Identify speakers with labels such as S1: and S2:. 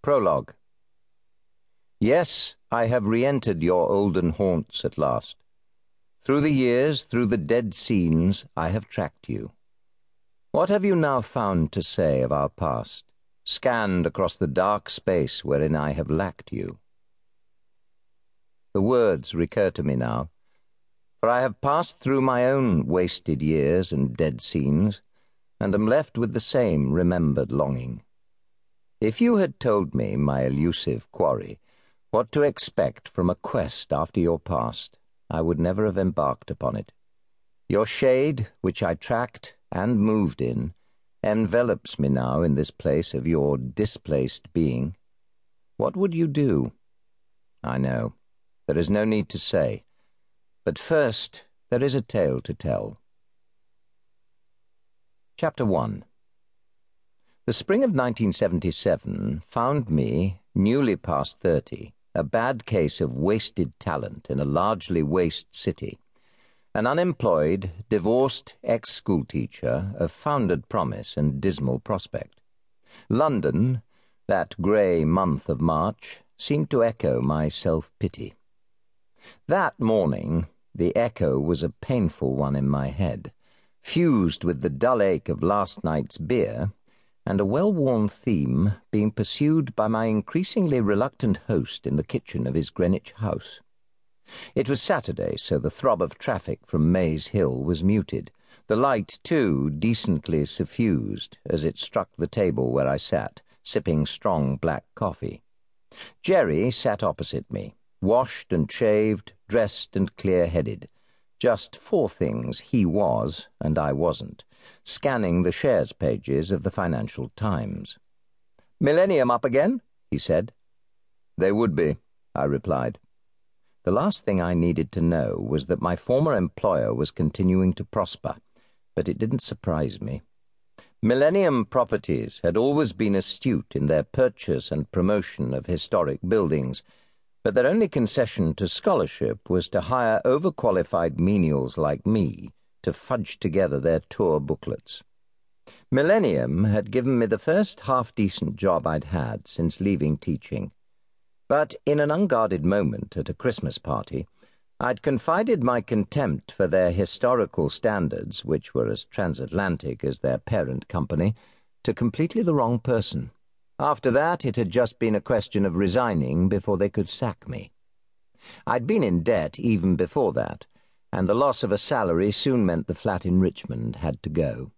S1: Prologue Yes, I have re entered your olden haunts at last. Through the years, through the dead scenes, I have tracked you. What have you now found to say of our past, scanned across the dark space wherein I have lacked you? The words recur to me now, for I have passed through my own wasted years and dead scenes, and am left with the same remembered longing. If you had told me, my elusive quarry, what to expect from a quest after your past, I would never have embarked upon it. Your shade, which I tracked and moved in, envelops me now in this place of your displaced being. What would you do? I know. There is no need to say. But first, there is a tale to tell. Chapter 1 the spring of 1977 found me, newly past 30, a bad case of wasted talent in a largely waste city, an unemployed, divorced ex schoolteacher of founded promise and dismal prospect. London, that grey month of March, seemed to echo my self pity. That morning, the echo was a painful one in my head, fused with the dull ache of last night's beer and a well worn theme being pursued by my increasingly reluctant host in the kitchen of his Greenwich house. It was Saturday, so the throb of traffic from Maze Hill was muted, the light, too, decently suffused as it struck the table where I sat, sipping strong black coffee. Jerry sat opposite me, washed and shaved, dressed and clear headed. Just four things he was and I wasn't scanning the shares pages of the Financial Times. Millennium up again? he said. They would be, I replied. The last thing I needed to know was that my former employer was continuing to prosper, but it didn't surprise me. Millennium Properties had always been astute in their purchase and promotion of historic buildings, but their only concession to scholarship was to hire overqualified menials like me to fudge together their tour booklets. Millennium had given me the first half decent job I'd had since leaving teaching. But in an unguarded moment at a Christmas party, I'd confided my contempt for their historical standards, which were as transatlantic as their parent company, to completely the wrong person. After that, it had just been a question of resigning before they could sack me. I'd been in debt even before that and the loss of a salary soon meant the flat in Richmond had to go.